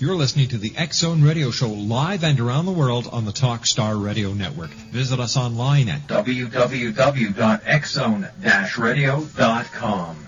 You're listening to the X Zone Radio Show live and around the world on the Talkstar Radio Network. Visit us online at www.xzone-radio.com.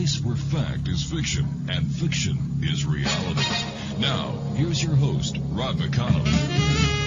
Place where fact is fiction and fiction is reality. Now, here's your host, Rob McConnell.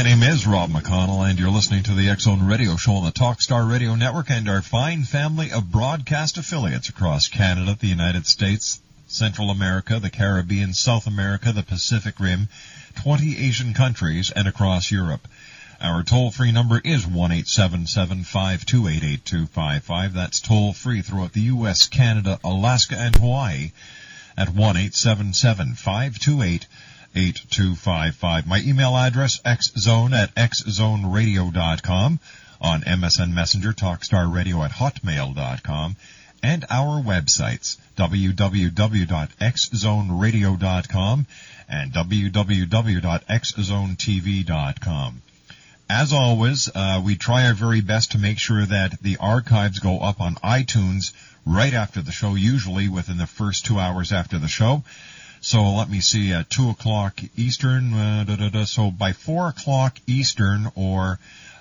My name is Rob McConnell, and you're listening to the X Zone Radio Show on the Talkstar Radio Network and our fine family of broadcast affiliates across Canada, the United States, Central America, the Caribbean, South America, the Pacific Rim, 20 Asian countries, and across Europe. Our toll-free number is 1-877-528-8255. That's toll-free throughout the U.S., Canada, Alaska, and Hawaii at 1-877-528-8255. My email address, xzone at xzoneradio.com. On MSN Messenger, Talkstar Radio at hotmail.com. And our websites, www.xzoneradio.com and www.xzonetv.com. As always, uh, we try our very best to make sure that the archives go up on iTunes right after the show, usually within the first two hours after the show. So let me see, at 2 o'clock Eastern, uh, da, da, da, so by 4 o'clock Eastern or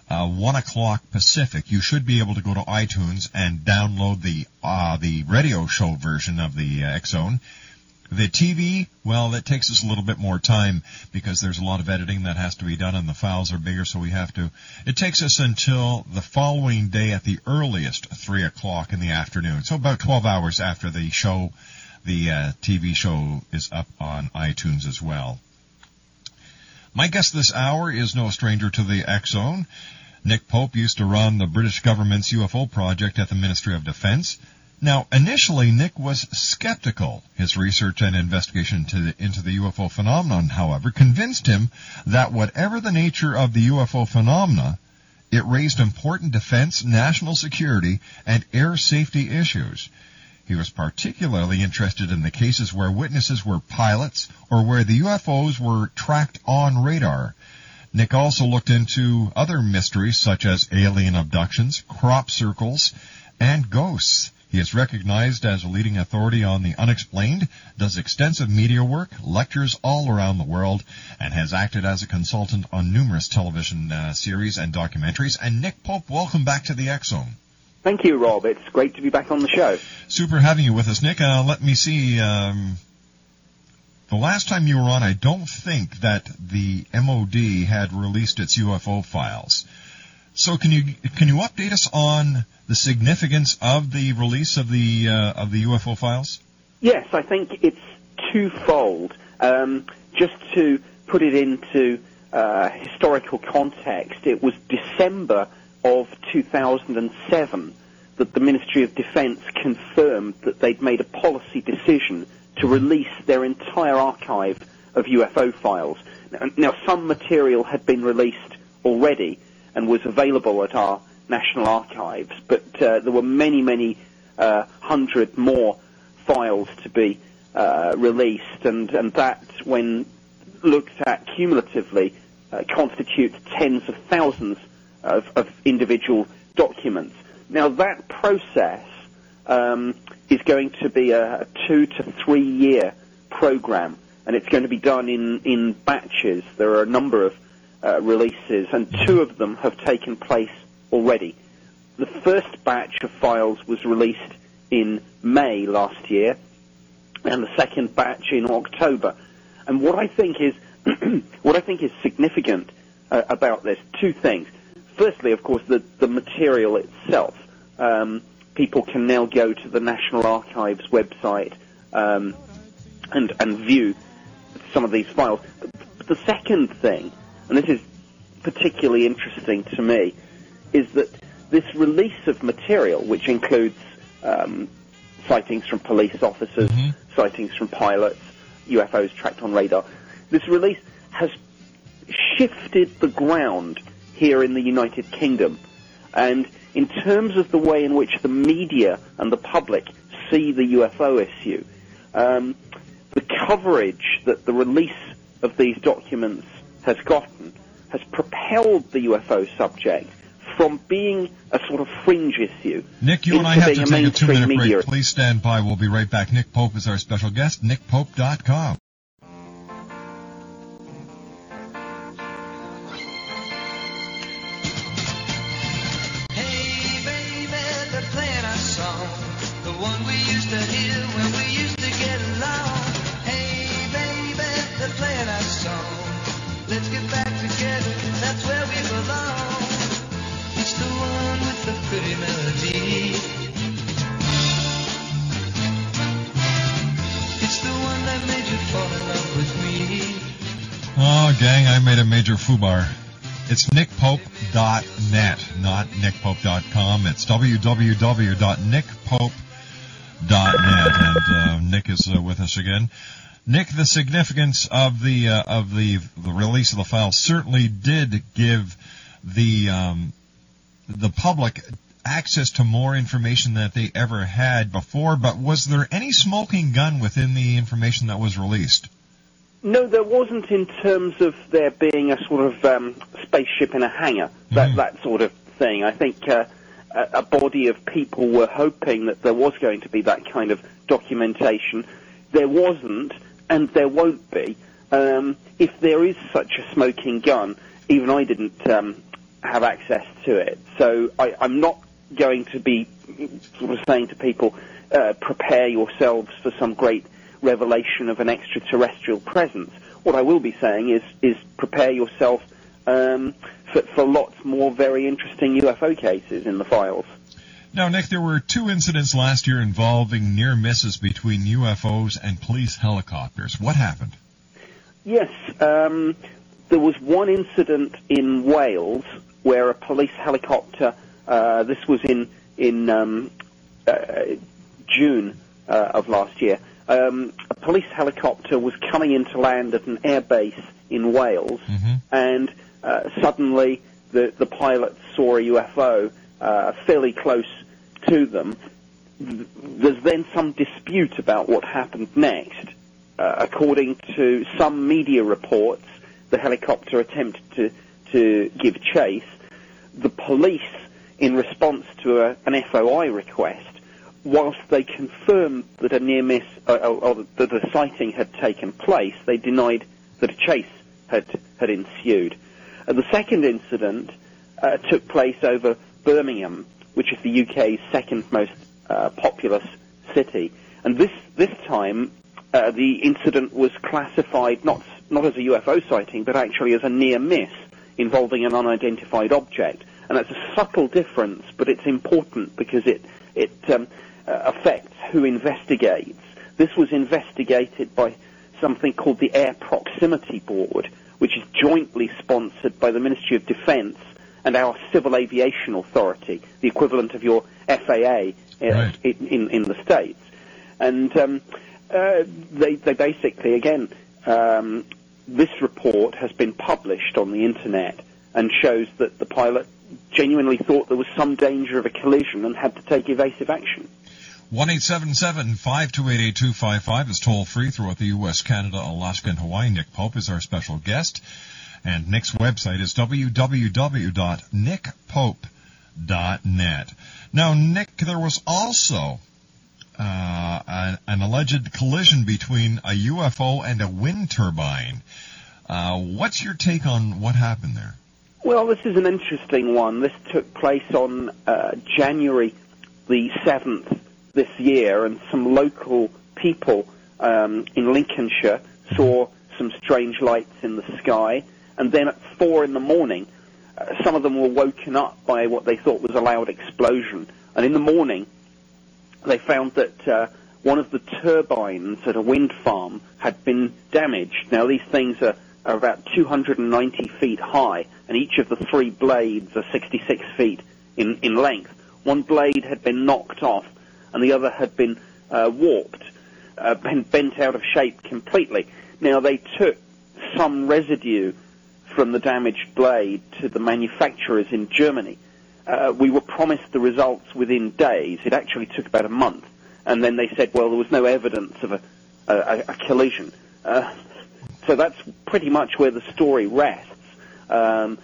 uh, 1 o'clock Pacific, you should be able to go to iTunes and download the uh, the radio show version of the uh, X Zone. The TV, well, that takes us a little bit more time because there's a lot of editing that has to be done and the files are bigger, so we have to. It takes us until the following day at the earliest, 3 o'clock in the afternoon. So about 12 hours after the show, the uh, TV show is up on iTunes as well. My guest this hour is no stranger to the Zone. Nick Pope used to run the British government's UFO project at the Ministry of Defense. Now, initially, Nick was skeptical. His research and investigation into the, into the UFO phenomenon, however, convinced him that whatever the nature of the UFO phenomena, it raised important defense, national security, and air safety issues. He was particularly interested in the cases where witnesses were pilots or where the UFOs were tracked on radar. Nick also looked into other mysteries such as alien abductions, crop circles, and ghosts. He is recognized as a leading authority on the unexplained, does extensive media work, lectures all around the world, and has acted as a consultant on numerous television uh, series and documentaries. And Nick Pope, welcome back to the Zone. Thank you, Rob. It's great to be back on the show. Super having you with us, Nick. Uh, let me see. Um, the last time you were on, I don't think that the MOD had released its UFO files. So can you can you update us on the significance of the release of the uh, of the UFO files? Yes, I think it's twofold. Um, just to put it into uh, historical context, it was December of 2007 that the Ministry of Defence confirmed that they'd made a policy decision to release their entire archive of UFO files. Now, now some material had been released already and was available at our National Archives, but uh, there were many, many uh, hundred more files to be uh, released, and, and that, when looked at cumulatively, uh, constitutes tens of thousands of, of individual documents. Now, that process um, is going to be a, a two to three year program, and it's going to be done in, in batches. There are a number of uh, releases, and two of them have taken place already. The first batch of files was released in May last year, and the second batch in October. And what I think is what I think is significant uh, about this, two things. Firstly, of course, the, the material itself. Um, people can now go to the National Archives website um, and and view some of these files. But the second thing, and this is particularly interesting to me, is that this release of material, which includes um, sightings from police officers, Mm-hmm. sightings from pilots, UFOs tracked on radar, this release has shifted the ground here in the United Kingdom. And in terms of the way in which the media and the public see the UFO issue, um, the coverage that the release of these documents has gotten has propelled the UFO subject from being a sort of fringe issue Nick, you and I have to take a two-minute break. Please stand by. We'll be right back. Nick Pope is our special guest. NickPope.com. major foobar. It's nickpope.net, not nickpope.com. It's www.nickpope.net. And uh, Nick is uh, with us again. Nick, the significance of the uh, of the the release of the file certainly did give the um, the public access to more information that they ever had before. But was there any smoking gun within the information that was released? No, there wasn't in terms of there being a sort of um, spaceship in a hangar, that, that sort of thing. I think uh, a, a body of people were hoping that there was going to be that kind of documentation. There wasn't, and there won't be. Um, if there is such a smoking gun, even I didn't um, have access to it. So I, I'm not going to be sort of saying to people, uh, prepare yourselves for some great revelation of an extraterrestrial presence. What I will be saying is, is prepare yourself um, for, for lots more very interesting UFO cases in the files. Now, Nick, there were two incidents last year involving near misses between UFOs and police helicopters. What happened? Yes, um, there was one incident in Wales where a police helicopter. Uh, this was in in um, uh, June uh, of last year, um, a police helicopter was coming into land at an airbase in Wales, and uh, suddenly the, the pilot saw a UFO uh, fairly close to them. There's then some dispute about what happened next. Uh, according to some media reports, the helicopter attempted to, to give chase. The police, in response to a, an FOI request, whilst they confirmed that a near miss uh, or, or that a sighting had taken place, they denied that a chase had had ensued. Uh, the second incident uh, took place over Birmingham, which is the UK's second most uh, populous city, and this this time uh, the incident was classified not not as a UFO sighting, but actually as a near miss involving an unidentified object. And that's a subtle difference, but it's important because it it um, affects who investigates. This was investigated by something called the Air Proximity Board, which is jointly sponsored by the Ministry of Defence and our Civil Aviation Authority, the equivalent of your FAA uh, in, in, in the States. And um, uh, they, they basically, again, um, this report has been published on the internet and shows that the pilot genuinely thought there was some danger of a collision and had to take evasive action. One eight seven seven five two eight eight two five five is toll free throughout the U.S., Canada, Alaska, and Hawaii. Nick Pope is our special guest, and Nick's website is www.nickpope.net. Now, Nick, there was also uh, an, an alleged collision between a UFO and a wind turbine. Uh, what's your take on what happened there? Well, this is an interesting one. This took place on uh, January the 7th this year, and some local people um, in Lincolnshire saw some strange lights in the sky. And then at 4 in the morning, uh, some of them were woken up by what they thought was a loud explosion. And in the morning, they found that uh, one of the turbines at a wind farm had been damaged. Now, these things are, are about 290 feet high, and each of the three blades are 66 feet in, in length. One blade had been knocked off, and the other had been uh, warped, uh, bent, bent out of shape completely. Now, they took some residue from the damaged blade to the manufacturers in Germany. Uh, we were promised the results within days. It actually took about a month. And then they said, well, there was no evidence of a, a, a collision. Uh, so that's pretty much where the story rests. Um,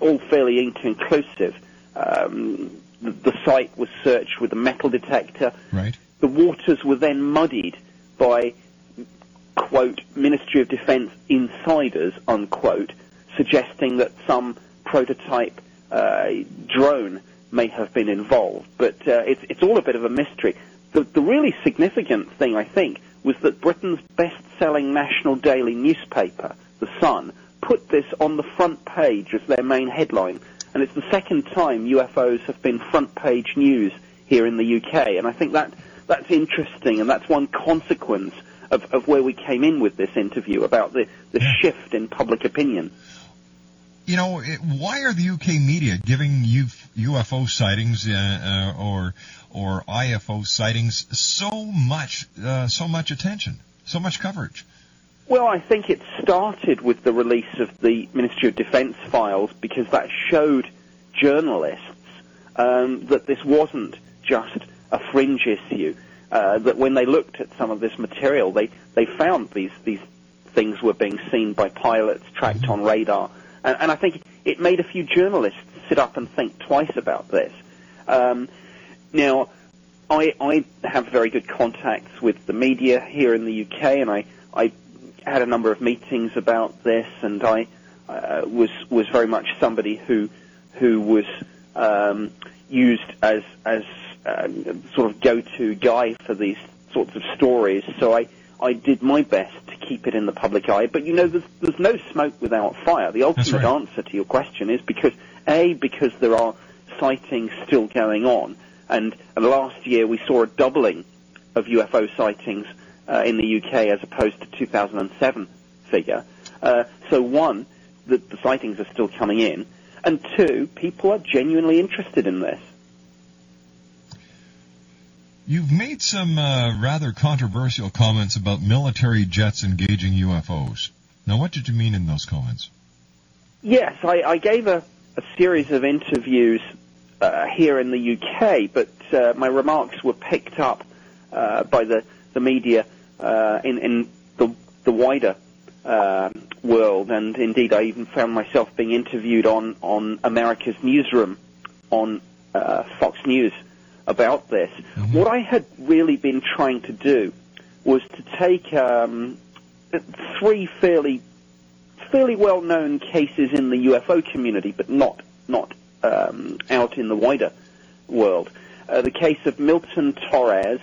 all fairly inconclusive. Um, the, the site was searched with a metal detector. Right. The waters were then muddied by, quote, Ministry of Defence insiders, unquote, suggesting that some prototype uh, drone may have been involved. But uh, it's, it's all a bit of a mystery. The, the really significant thing, I think, was that Britain's best-selling national daily newspaper, The Sun, put this on the front page as their main headline. And it's the second time UFOs have been front-page news here in the UK. And I think that that's interesting, and that's one consequence of, of where we came in with this interview about the, the shift in public opinion. You know, it, why are the UK media giving Uf- UFO sightings uh, uh, or or IFO sightings so much uh, so much attention, so much coverage? Well, I think it started with the release of the Ministry of Defence files because that showed journalists um, that this wasn't just a fringe issue. Uh, that when they looked at some of this material, they, they found these, these things were being seen by pilots tracked on radar. And, and I think it made a few journalists sit up and think twice about this. Um, now, I, I have very good contacts with the media here in the UK, and I, I had a number of meetings about this, and I uh, was was very much somebody who who was um, used as as uh, sort of go-to guy for these sorts of stories. So I I did my best to keep it in the public eye. But you know, there's there's no smoke without fire. The ultimate answer to your question is because a because there are sightings still going on, and, and last year we saw a doubling of UFO sightings uh, in the UK as opposed to 2007 figure. Uh, so one, the, the sightings are still coming in, and two, people are genuinely interested in this. You've made some uh, rather controversial comments about military jets engaging UFOs. Now, what did you mean in those comments? Yes, I, I gave a, a series of interviews uh, here in the UK, but uh, my remarks were picked up uh, by the, the media uh, in, in the, the wider uh, world, and indeed I even found myself being interviewed on, on America's Newsroom on uh, Fox News about this. What I had really been trying to do was to take um, three fairly fairly well-known cases in the UFO community, but not not um, out in the wider world. Uh, the case of Milton Torres,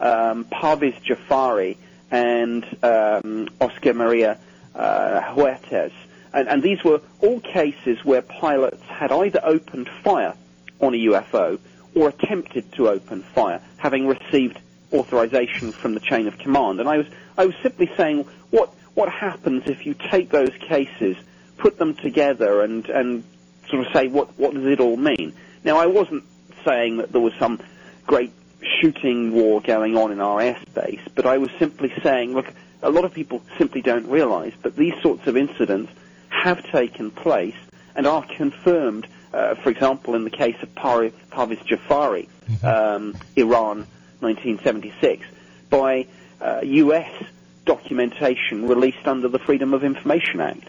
um, Parviz Jafari, and um, Oscar Maria uh, Huertas. And, and these were all cases where pilots had either opened fire on a UFO or attempted to open fire, having received authorization from the chain of command. And I was, I was simply saying, what, what happens if you take those cases, put them together, and, and sort of say, what, what does it all mean? Now, I wasn't saying that there was some great shooting war going on in our airspace, but I was simply saying, look, a lot of people simply don't realize that these sorts of incidents have taken place and are confirmed, uh, for example, in the case of Par- Parviz Jafari, um, Iran, 1976, by uh, U.S. documentation released under the Freedom of Information Act.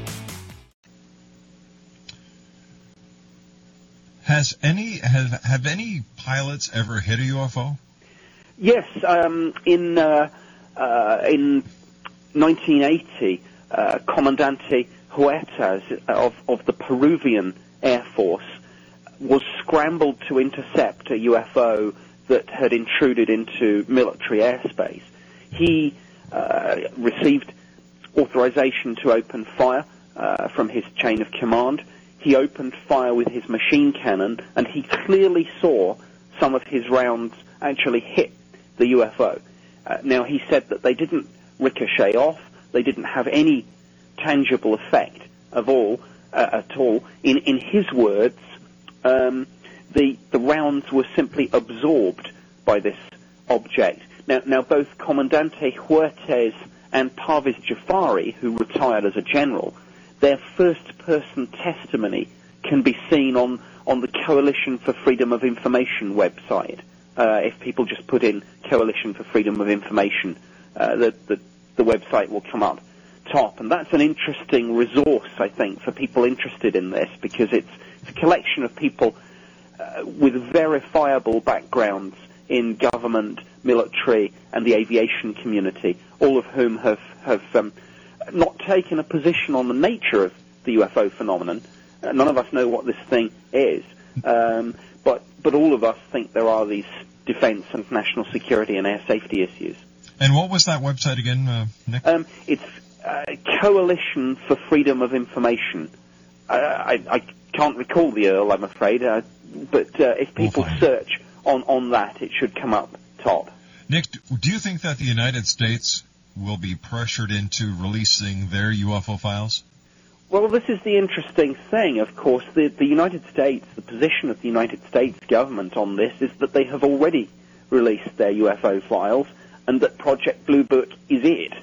Has any have have any pilots ever hit a UFO? Yes, um, in uh, uh, in 1980, uh, Comandante Huertas of of the Peruvian Air Force was scrambled to intercept a UFO that had intruded into military airspace. He uh, received authorization to open fire uh, from his chain of command. He opened fire with his machine cannon, and he clearly saw some of his rounds actually hit the UFO. Uh, now, he said that they didn't ricochet off, they didn't have any tangible effect of all, uh, at all. In, in his words, um, the, the rounds were simply absorbed by this object. Now, now both Comandante Huertas and Parviz Jafari, who retired as a general, their first-person testimony can be seen on, on the Coalition for Freedom of Information website. Uh, if people just put in Coalition for Freedom of Information, uh, the, the, the website will come up top. And that's an interesting resource, I think, for people interested in this because it's, it's a collection of people uh, with verifiable backgrounds in government, military, and the aviation community, all of whom have, have um, not taken a position on the nature of the UFO phenomenon. Uh, none of us know what this thing is, um, but but all of us think there are these defence and national security and air safety issues. And what was that website again, uh, Nick? Um, it's uh, Coalition for Freedom of Information. I, I can't recall the URL, I'm afraid, uh, but uh, if people search on, on that, it should come up top. Nick, do you think that the United States will be pressured into releasing their UFO files? Well, this is the interesting thing, of course. The, the United States, the position of the United States government on this is that they have already released their UFO files and that Project Blue Book is it.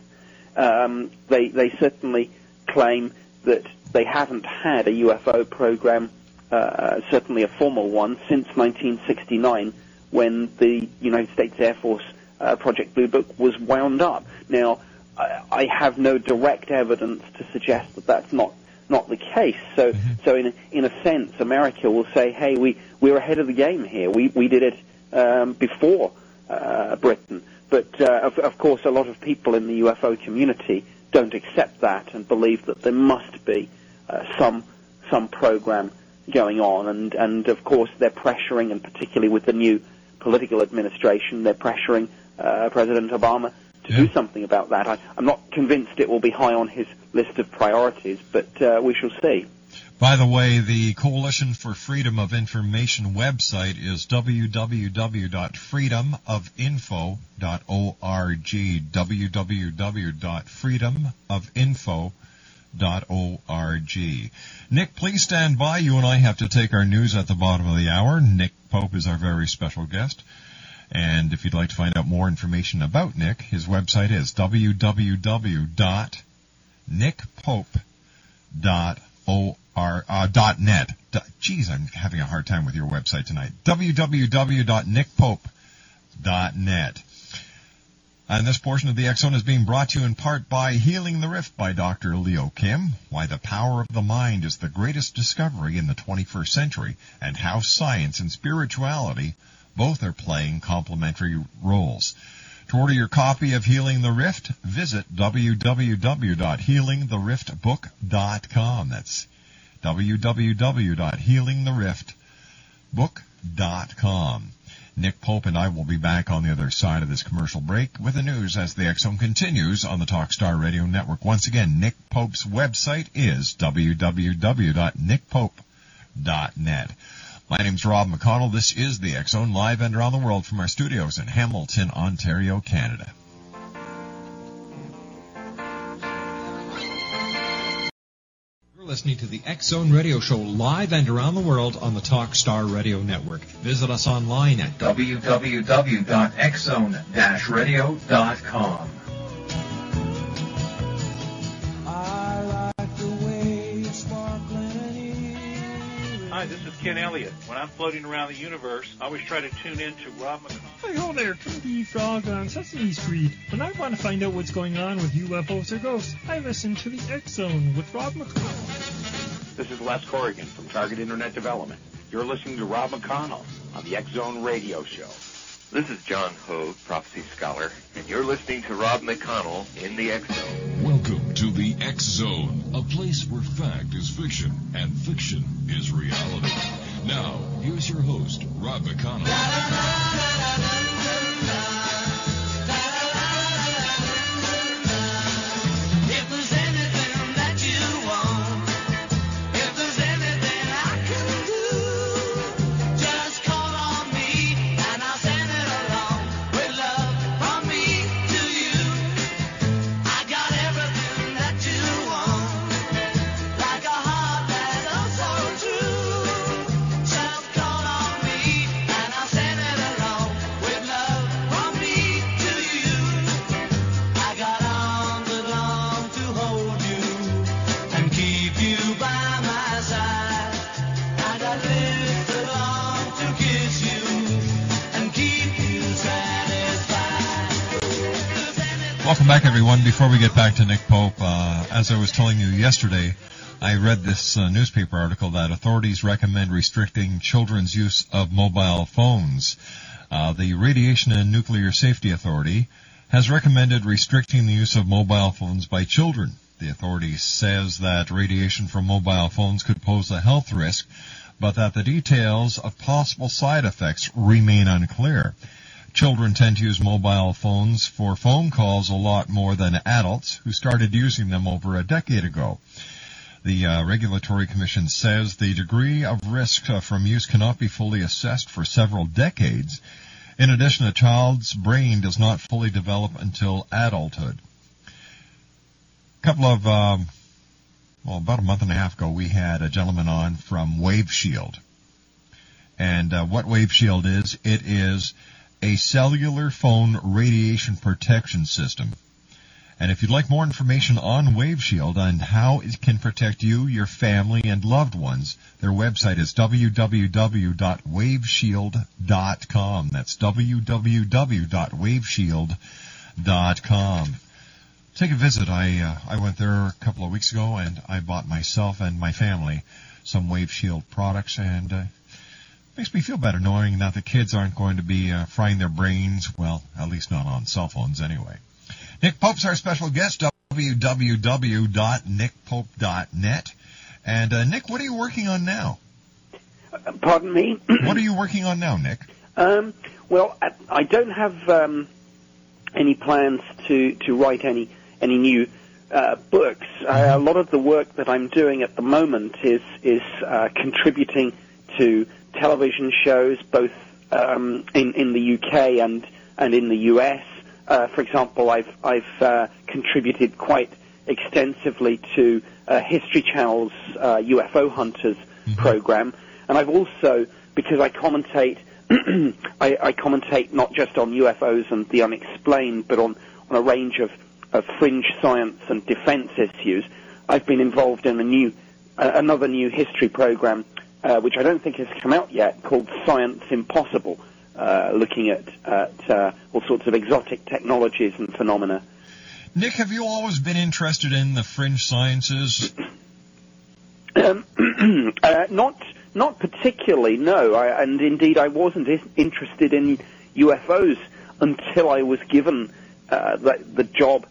Um, they, they certainly claim that they haven't had a UFO program, uh, certainly a formal one, since 1969 when the United States Air Force uh, Project Blue Book was wound up. Now, I, I have no direct evidence to suggest that that's not not the case. So, so in a, in a sense, America will say, "Hey, we we're ahead of the game here. We we did it um, before uh, Britain." But uh, of, of course, a lot of people in the UFO community don't accept that and believe that there must be uh, some some program going on. And and of course, they're pressuring, and particularly with the new political administration. They're pressuring uh, President Obama to do something about that. I, I'm not convinced it will be high on his list of priorities, but uh, we shall see. By the way, the Coalition for Freedom of Information website is www.freedomofinfo.org. www.freedomofinfo.org. Nick, please stand by. You and I have to take our news at the bottom of the hour. Nick Pope is our very special guest. And if you'd like to find out more information about Nick, his website is www.nickpope.org are uh. Geez, I'm having a hard time with your website tonight. www.nickpope.net. And this portion of the Zone is being brought to you in part by Healing the Rift by Dr. Leo Kim, why the power of the mind is the greatest discovery in the 21st century, and how science and spirituality both are playing complementary roles. To order your copy of Healing the Rift, visit www.healingtheriftbook.com. That's www.healingtheriftbook.com. Nick Pope and I will be back on the other side of this commercial break with the news as the Zone continues on the Talkstar Radio Network. Once again, Nick Pope's website is www.nickpope.net. My name's Rob McConnell. This is the Zone live and around the world from our studios in Hamilton, Ontario, Canada. You're listening to the X Zone Radio Show live and around the world on the Talkstar Radio Network. Visit us online at www.xzone-radio.com. Ken Elliott. When I'm floating around the universe, I always try to tune in to Rob McConnell. Hi, ho there, Tweety Frog on Sesame Street. When I want to find out what's going on with UFOs or ghosts, I listen to the X Zone with Rob McConnell. This is Les Corrigan from Target Internet Development. You're listening to Rob McConnell on the X Zone Radio Show. This is John Hogue, prophecy scholar, and you're listening to Rob McConnell in the X Zone. Welcome to the X Zone, a place where fact is fiction and fiction is reality. Now, here's your host, Rob McConnell. Back, everyone. Before we get back to Nick Pope, uh, as I was telling you yesterday, I read this uh, newspaper article that authorities recommend restricting children's use of mobile phones. Uh, the Radiation and Nuclear Safety Authority has recommended restricting the use of mobile phones by children. The authority says that radiation from mobile phones could pose a health risk, but that the details of possible side effects remain unclear. Children tend to use mobile phones for phone calls a lot more than adults who started using them over a decade ago. The uh, Regulatory Commission says the degree of risk uh, from use cannot be fully assessed for several decades. In addition, a child's brain does not fully develop until adulthood. A couple of, um, well, about a month and a half ago, we had a gentleman on from Wave Shield. And uh, what Wave Shield is, it is a cellular phone radiation protection system. And if you'd like more information on Wave Shield and how it can protect you, your family, and loved ones, their website is www.waveshield.com. That's www.waveshield.com. Take a visit. I uh, I went there a couple of weeks ago and I bought myself and my family some Wave Shield products and uh, makes me feel better knowing that the kids aren't going to be uh, frying their brains. Well, at least not on cell phones anyway. Nick Pope's our special guest, www.nickpope.net. And uh, Nick, what are you working on now? Pardon me? what are you working on now, Nick? Um, well, I- don't have um, any plans to, to write any any new uh, books. Uh, a lot of the work that I'm doing at the moment is is uh, contributing to television shows, both um, in in the UK and and in the US. Uh, for example, I've I've uh, contributed quite extensively to uh, History Channel's uh, UFO Hunters program, and I've also because I commentate. I, I commentate not just on UFOs and the unexplained, but on, on a range of, of fringe science and defense issues. I've been involved in a new, uh, another new history program, uh, which I don't think has come out yet, called Science Impossible, uh, looking at, at uh, all sorts of exotic technologies and phenomena. Nick, have you always been interested in the fringe sciences? Um, uh, not not particularly, no. I, and indeed, I wasn't interested in UFOs until I was given uh, the, the job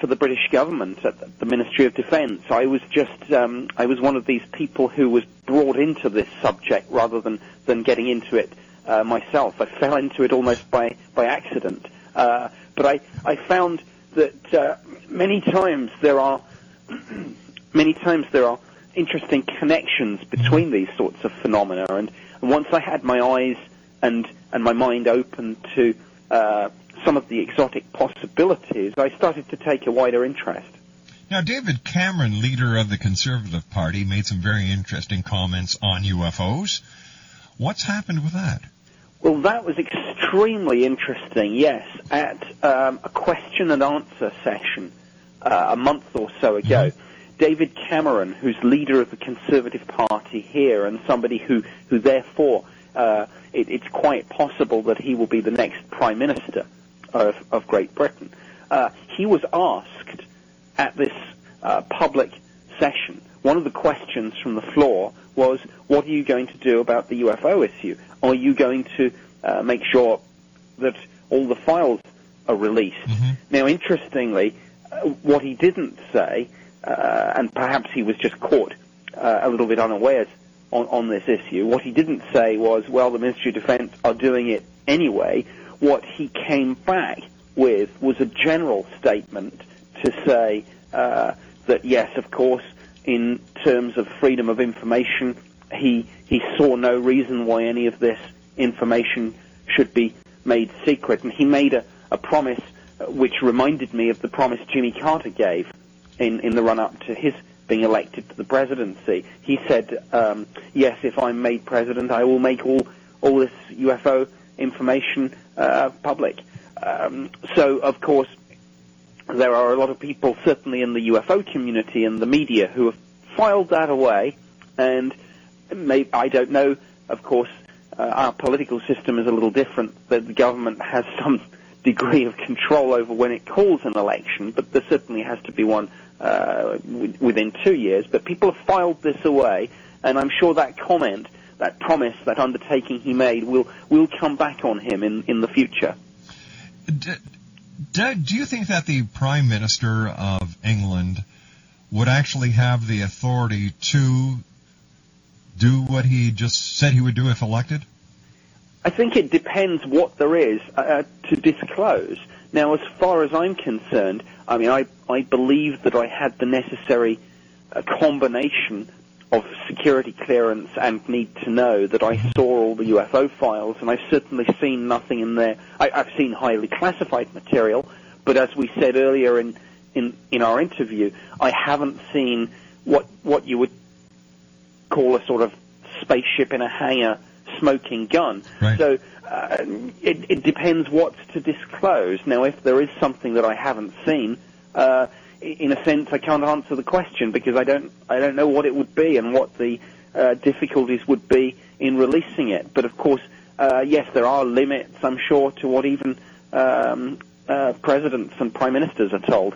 for the British government at the Ministry of Defence. I was just um, I was one of these people who was brought into this subject rather than than getting into it uh, myself. I fell into it almost by by accident. Uh, but I I found that uh, many times there are many times there are interesting connections between these sorts of phenomena. And, and once I had my eyes and and my mind open to uh, some of the exotic possibilities, I started to take a wider interest. Now, David Cameron, leader of the Conservative Party, made some very interesting comments on UFOs. What's happened with that? Well, that was extremely interesting. Yes, at um, a question and answer session uh, a month or so ago, David Cameron, who's leader of the Conservative Party here, and somebody who, who therefore uh, it, it's quite possible that he will be the next Prime Minister of, of Great Britain. Uh, he was asked at this uh, public session. One of the questions from the floor was, "What are you going to do about the UFO issue? Are you going to uh, make sure that all the files are released?" Now, interestingly, uh, what he didn't say, uh, and perhaps he was just caught uh, a little bit unawares on, on this issue. What he didn't say was, "Well, the Ministry of Defence are doing it anyway." What he came back with was a general statement to say uh, that yes, of course, in terms of freedom of information, he he saw no reason why any of this information should be made secret, and he made a, a promise uh, which reminded me of the promise Jimmy Carter gave in in the run up to his being elected to the presidency. He said, um, "Yes, if I'm made president, I will make all all this UFO information uh, public." Um, so, of course, there are a lot of people, certainly in the UFO community and the media, who have filed that away. And may, I don't know, of course, uh, our political system is a little different. The, the government has some degree of control over when it calls an election, but there certainly has to be one uh, w- within two years. But people have filed this away, and I'm sure that comment, that promise, that undertaking he made will will come back on him in, in the future. D- do, do you think that the Prime Minister of England would actually have the authority to do what he just said he would do if elected? I think it depends what there is uh, to disclose. Now, as far as I'm concerned, I mean, I, I believe that I had the necessary uh, combination of security clearance and need to know that I saw all the UFO files, and I've certainly seen nothing in there. I, I've seen highly classified material, but as we said earlier in, in, in our interview, I haven't seen what what you would call a sort of spaceship in a hangar smoking gun. So uh, it, it depends what's to disclose. Now, if there is something that I haven't seen, uh, in a sense, I can't answer the question because I don't I don't know what it would be and what the uh, difficulties would be in releasing it. But of course, uh, yes, there are limits. I'm sure to what even um, uh, presidents and prime ministers are told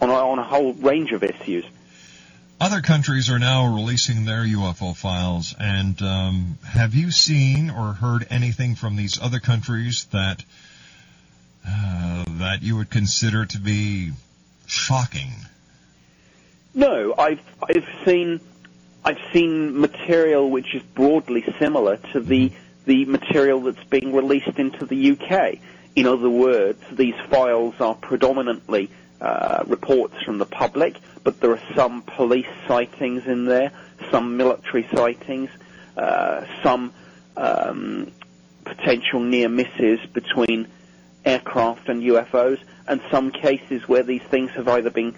on on a whole range of issues. Other countries are now releasing their UFO files, and um, have you seen or heard anything from these other countries that uh, that you would consider to be shocking? No, I've I've seen I've seen material which is broadly similar to the the material that's being released into the UK. In other words, these files are predominantly uh, reports from the public, but there are some police sightings in there, some military sightings, uh, some um, potential near misses between aircraft and UFOs, and some cases where these things have either been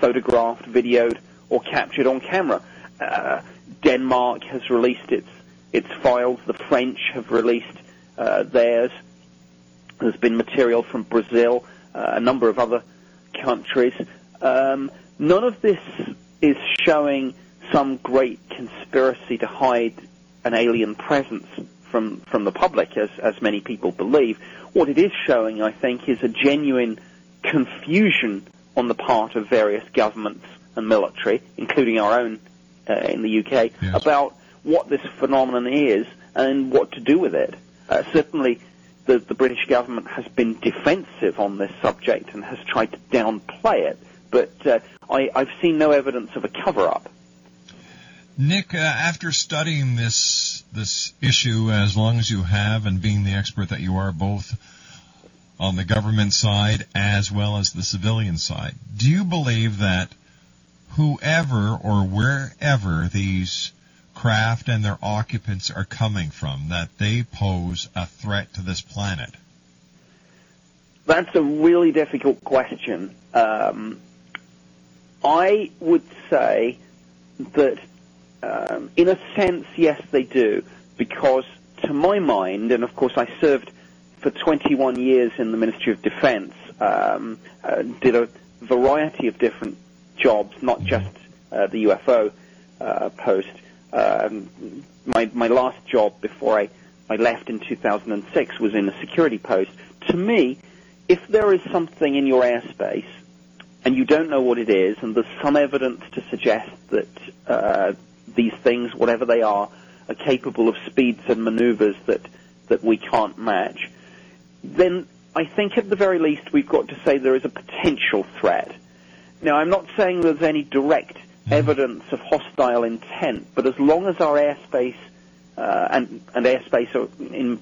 photographed, videoed, or captured on camera. Uh, Denmark has released its its files. The French have released uh, theirs. There's been material from Brazil, uh, a number of other countries. Um, none of this is showing some great conspiracy to hide an alien presence from from the public, as as many people believe. What it is showing, I think, is a genuine confusion on the part of various governments and military, including our own uh, in the UK, Yes. about what this phenomenon is and what to do with it. Uh, certainly, the, the British government has been defensive on this subject and has tried to downplay it, but uh, I, I've seen no evidence of a cover-up. Nick, uh, after studying this this issue as long as you have, and being the expert that you are, both on the government side as well as the civilian side, do you believe that whoever or wherever these craft and their occupants are coming from, that they pose a threat to this planet? That's a really difficult question. Um, I would say that, um, in a sense, yes, they do, because to my mind, and of course I served for 21 years in the Ministry of Defence, um, uh, did a variety of different jobs, not just uh, the UFO uh, post. Um, my my last job before I, I left in 2006 was in a security post. To me, if there is something in your airspace and you don't know what it is, and there's some evidence to suggest that uh, these things, whatever they are, are capable of speeds and maneuvers that that we can't match, then I think at the very least we've got to say there is a potential threat. Now, I'm not saying there's any direct evidence of hostile intent, but as long as our airspace uh, and, and airspace in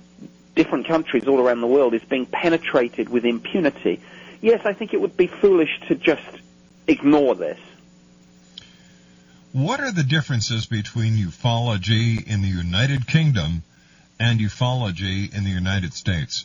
different countries all around the world is being penetrated with impunity, yes, I think it would be foolish to just ignore this. What are the differences between ufology in the United Kingdom and ufology in the United States?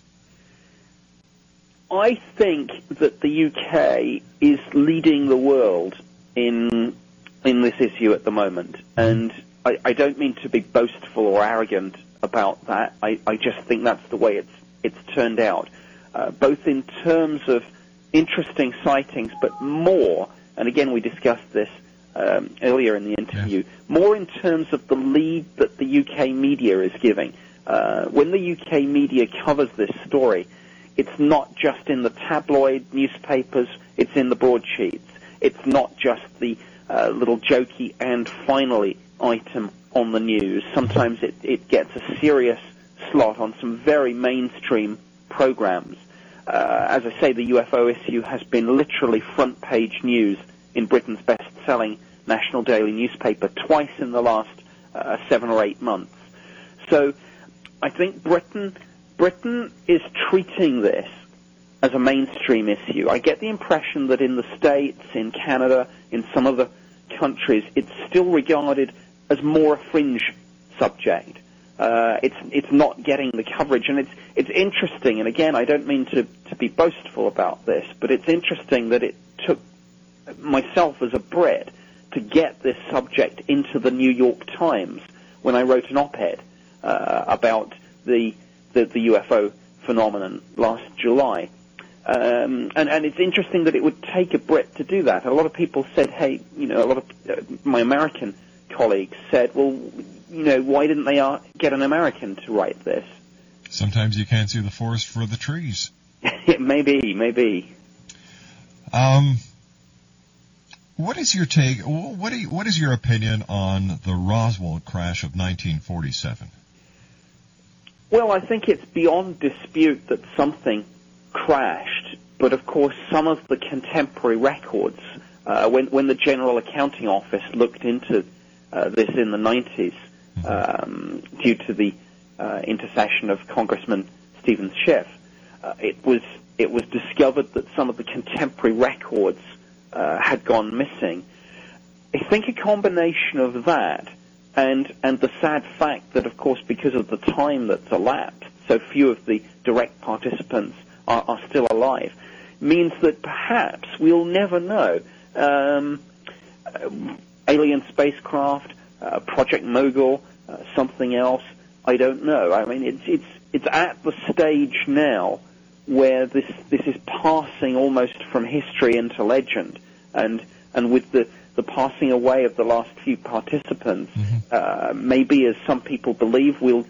I think that the UK is leading the world in in this issue at the moment, and I, I don't mean to be boastful or arrogant about that. I, I just think that's the way it's it's turned out, uh, both in terms of interesting sightings, but more. And again, we discussed this um, earlier in the interview. More in terms of the lead that the UK media is giving. Uh, when the UK media covers this story, it's not just in the tabloid newspapers, it's in the broadsheets. It's not just the uh, little jokey and finally item on the news. Sometimes it, it gets a serious slot on some very mainstream programs. Uh, as I say, the UFO issue has been literally front page news in Britain's best selling national daily newspaper twice in the last uh, seven or eight months. So I think Britain Britain is treating this as a mainstream issue. I get the impression that in the States, in Canada, in some other countries, it's still regarded as more a fringe subject. Uh, it's it's not getting the coverage, and it's it's interesting. And again, I don't mean to to be boastful about this, but it's interesting that it took myself as a Brit to get this subject into the New York Times when I wrote an op-ed uh, about the, the the UFO phenomenon last July. Um, and, and it's interesting that it would take a Brit to do that. A lot of people said, hey, you know, a lot of uh, my American colleagues said, well, you know, why didn't they uh, get an American to write this? Sometimes you can't see the forest for the trees. maybe, maybe. Um, what is your take? What do you, what is your opinion on the Roswell crash of 1947? Well, I think it's beyond dispute that something crashed, but of course, some of the contemporary records, uh, when when the General Accounting Office looked into uh, this in the 90s, um, due to the uh, intercession of Congressman Steven Schiff, uh, it was it was discovered that some of the contemporary records uh, had gone missing. I think a combination of that and and the sad fact that, of course, because of the time that's elapsed, so few of the direct participants are, are still alive, means that perhaps we'll never know. Um, alien spacecraft, uh, Project Mogul, uh, something else. I don't know. I mean, it's it's it's at the stage now where this this is passing almost from history into legend, and and with the the passing away of the last few participants, uh, maybe as some people believe, we'll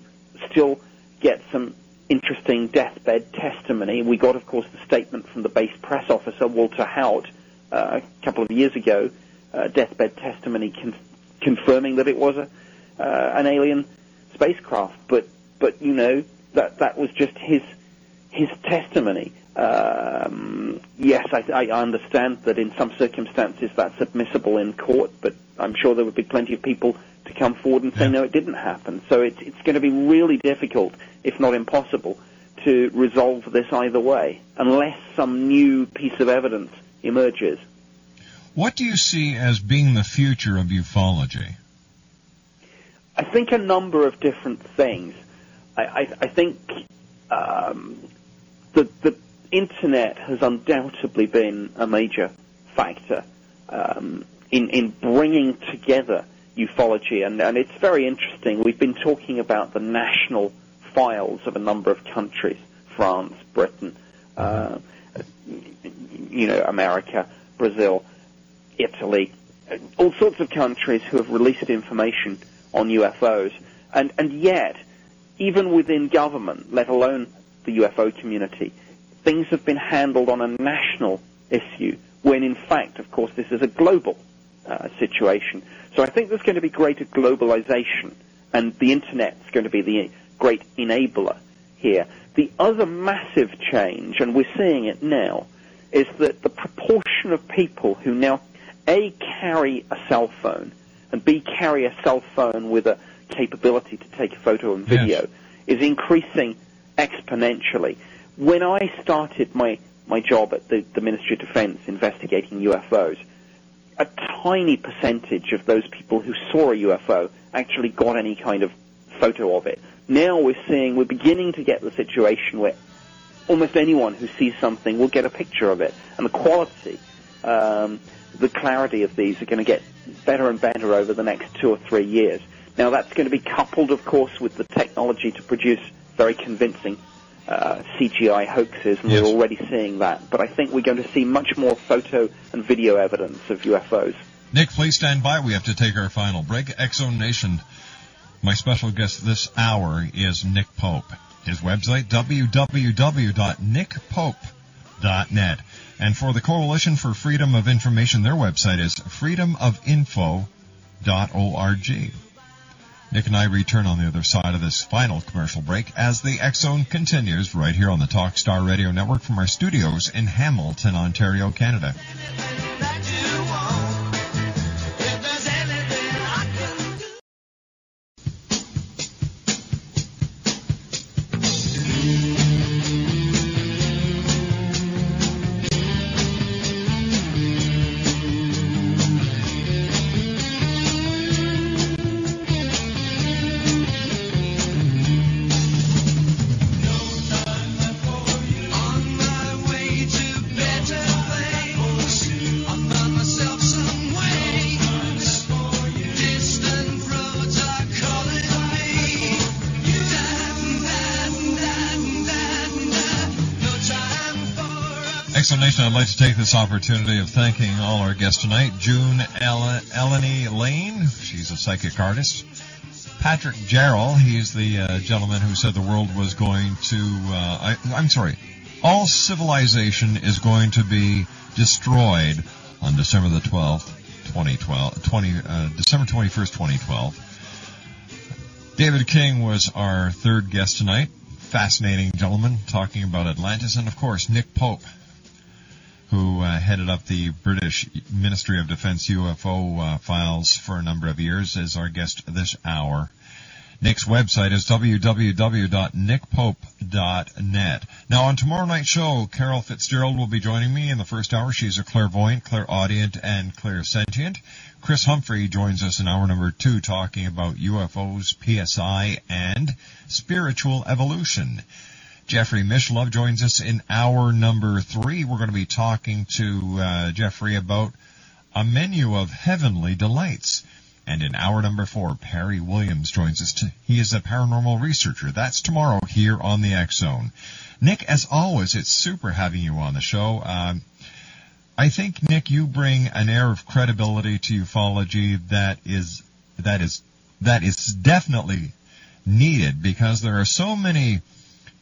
still get some interesting deathbed testimony. We got, of course, the statement from the base press officer Walter Haut uh, a couple of years ago, uh, deathbed testimony con- confirming that it was a uh, an alien spacecraft. But but you know that that was just his his testimony. Um, yes, I, I understand that in some circumstances that's admissible in court, but I'm sure there would be plenty of people to come forward and say no, it didn't happen. So it's it's going to be really difficult, if not impossible, to resolve this either way, unless some new piece of evidence emerges. What do you see as being the future of ufology? I think a number of different things. I, I, I think um, the, the internet has undoubtedly been a major factor um, in, in bringing together ufology, and, and it's very interesting. We've been talking about the national files of a number of countries France, Britain, uh, you know, America, Brazil, Italy, all sorts of countries who have released information on UFOs. And, and yet, even within government, let alone the UFO community, things have been handled on a national issue when in fact, of course, this is a global uh, situation. So I think there's going to be greater globalization and the internet is going to be the great enabler here. The other massive change, and we're seeing it now, is that the proportion of people who now A, carry a cell phone, and B, carry a cell phone with a capability to take a photo and video, is increasing exponentially. When I started my, my job at the, the Ministry of Defense investigating UFOs, a tiny percentage of those people who saw a UFO actually got any kind of photo of it. Now we're seeing, we're beginning to get the situation where almost anyone who sees something will get a picture of it. And the quality, um, the clarity of these are going to get better and better over the next two or three years. Now that's going to be coupled, of course, with the technology to produce very convincing uh, CGI hoaxes, and we're already seeing that. But I think we're going to see much more photo and video evidence of UFOs. Nick, please stand by. We have to take our final break. Exo Nation. My special guest this hour is Nick Pope. His website, www.nickpope.net. And for the Coalition for Freedom of Information, their website is freedomofinfo.org. Nick and I return on the other side of this final commercial break as the X Zone continues right here on the Talkstar Radio Network from our studios in Hamilton, Ontario, Canada. I'd like to take this opportunity of thanking all our guests tonight. June Ellen, Eleni Lane, she's a psychic artist. Patrick Geryl, he's the uh, gentleman who said the world was going to, uh, I, I'm sorry, all civilization is going to be destroyed on December the 12th, 2012, 20, uh, December 21st, 2012. David King was our third guest tonight. Fascinating gentleman talking about Atlantis, and of course, Nick Pope, who uh, headed up the British Ministry of Defense UFO uh, files for a number of years, is our guest this hour. Nick's website is www.nickpope.net. Now, on tomorrow night's show, Carol Fitzgerald will be joining me in the first hour. She's a clairvoyant, clairaudient, and clairsentient. Chris Humphrey joins us in hour number two talking about UFOs, PSI, and spiritual evolution. Jeffrey Mishlove joins us in hour number three. We're going to be talking to uh, Jeffrey about a menu of heavenly delights. And in hour number four, Perry Williams joins us. To, he is a paranormal researcher. That's tomorrow here on the X Zone. Nick, as always, it's super having you on the show. Um, I think Nick, you bring an air of credibility to ufology that is that is that is definitely needed because there are so many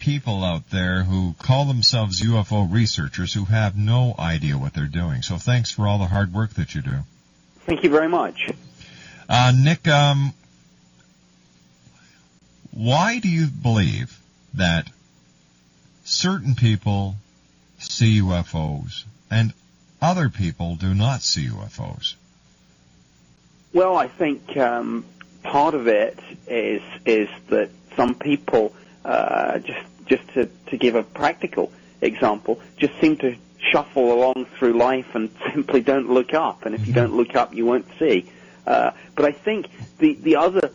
people out there who call themselves UFO researchers who have no idea what they're doing. So thanks for all the hard work that you do. Thank you very much. Uh, Nick, um, why do you believe that certain people see UFOs and other people do not see UFOs? Well, I think um, part of it is is that some people uh, just just to, to give a practical example, just seem to shuffle along through life and simply don't look up. And if you don't look up, you won't see. Uh, but I think the the other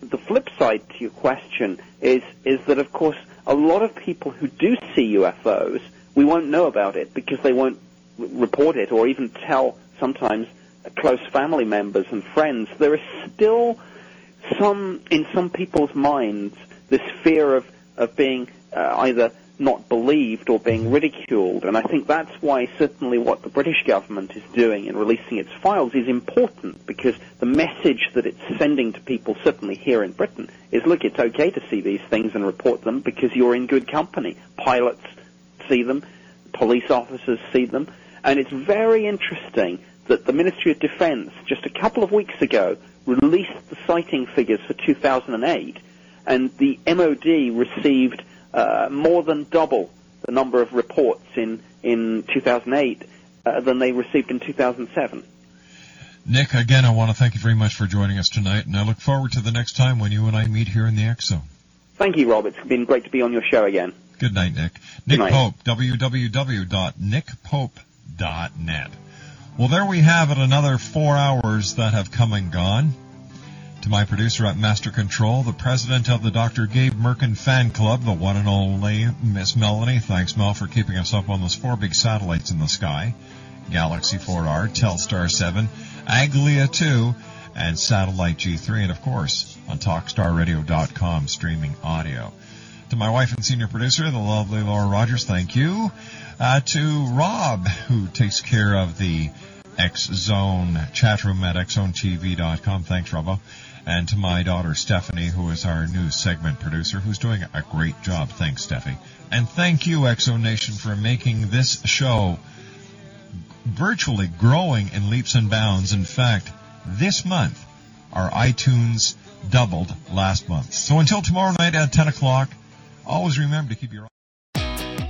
the flip side to your question is is that of course a lot of people who do see UFOs we won't know about it because they won't report it or even tell sometimes close family members and friends. There is still some in some people's minds this fear of of being uh, either not believed or being ridiculed. And I think that's why certainly what the British government is doing in releasing its files is important because the message that it's sending to people, certainly here in Britain, is look, it's okay to see these things and report them because you're in good company. Pilots see them, police officers see them, and it's very interesting that the Ministry of Defense just a couple of weeks ago released the sighting figures for 2008 and the MOD received uh, more than double the number of reports in, in 2008 uh, than they received in 2007. Nick, again, I want to thank you very much for joining us tonight, and I look forward to the next time when you and I meet here in the Zone. Thank you, Rob. It's been great to be on your show again. Good night, Nick. Nick night. Pope, www.nickpope.net. Well, there we have it, another four hours that have come and gone. My producer at Master Control, the president of the Dr. Gabe Mirkin fan club, the one and only Miss Melanie. Thanks, Mel, for keeping us up on those four big satellites in the sky. Galaxy 4R, Telstar 7, Aglia 2, and Satellite G3, and of course, on TalkStarRadio.com streaming audio. To my wife and senior producer, the lovely Laura Rogers, thank you. Uh, to Rob, who takes care of the X Zone chat room at XZoneTV.com. Thanks, Robbo. And to my daughter Stephanie, who is our new segment producer, who's doing a great job. Thanks, Steffi. And thank you, Exo Nation, for making this show virtually growing in leaps and bounds. In fact, this month, our iTunes doubled last month. So until tomorrow night at 10 o'clock, always remember to keep your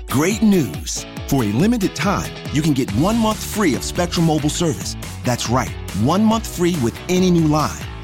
Great news! For a limited time, you can get one month free of Spectrum Mobile service. That's right, one month free with any new line.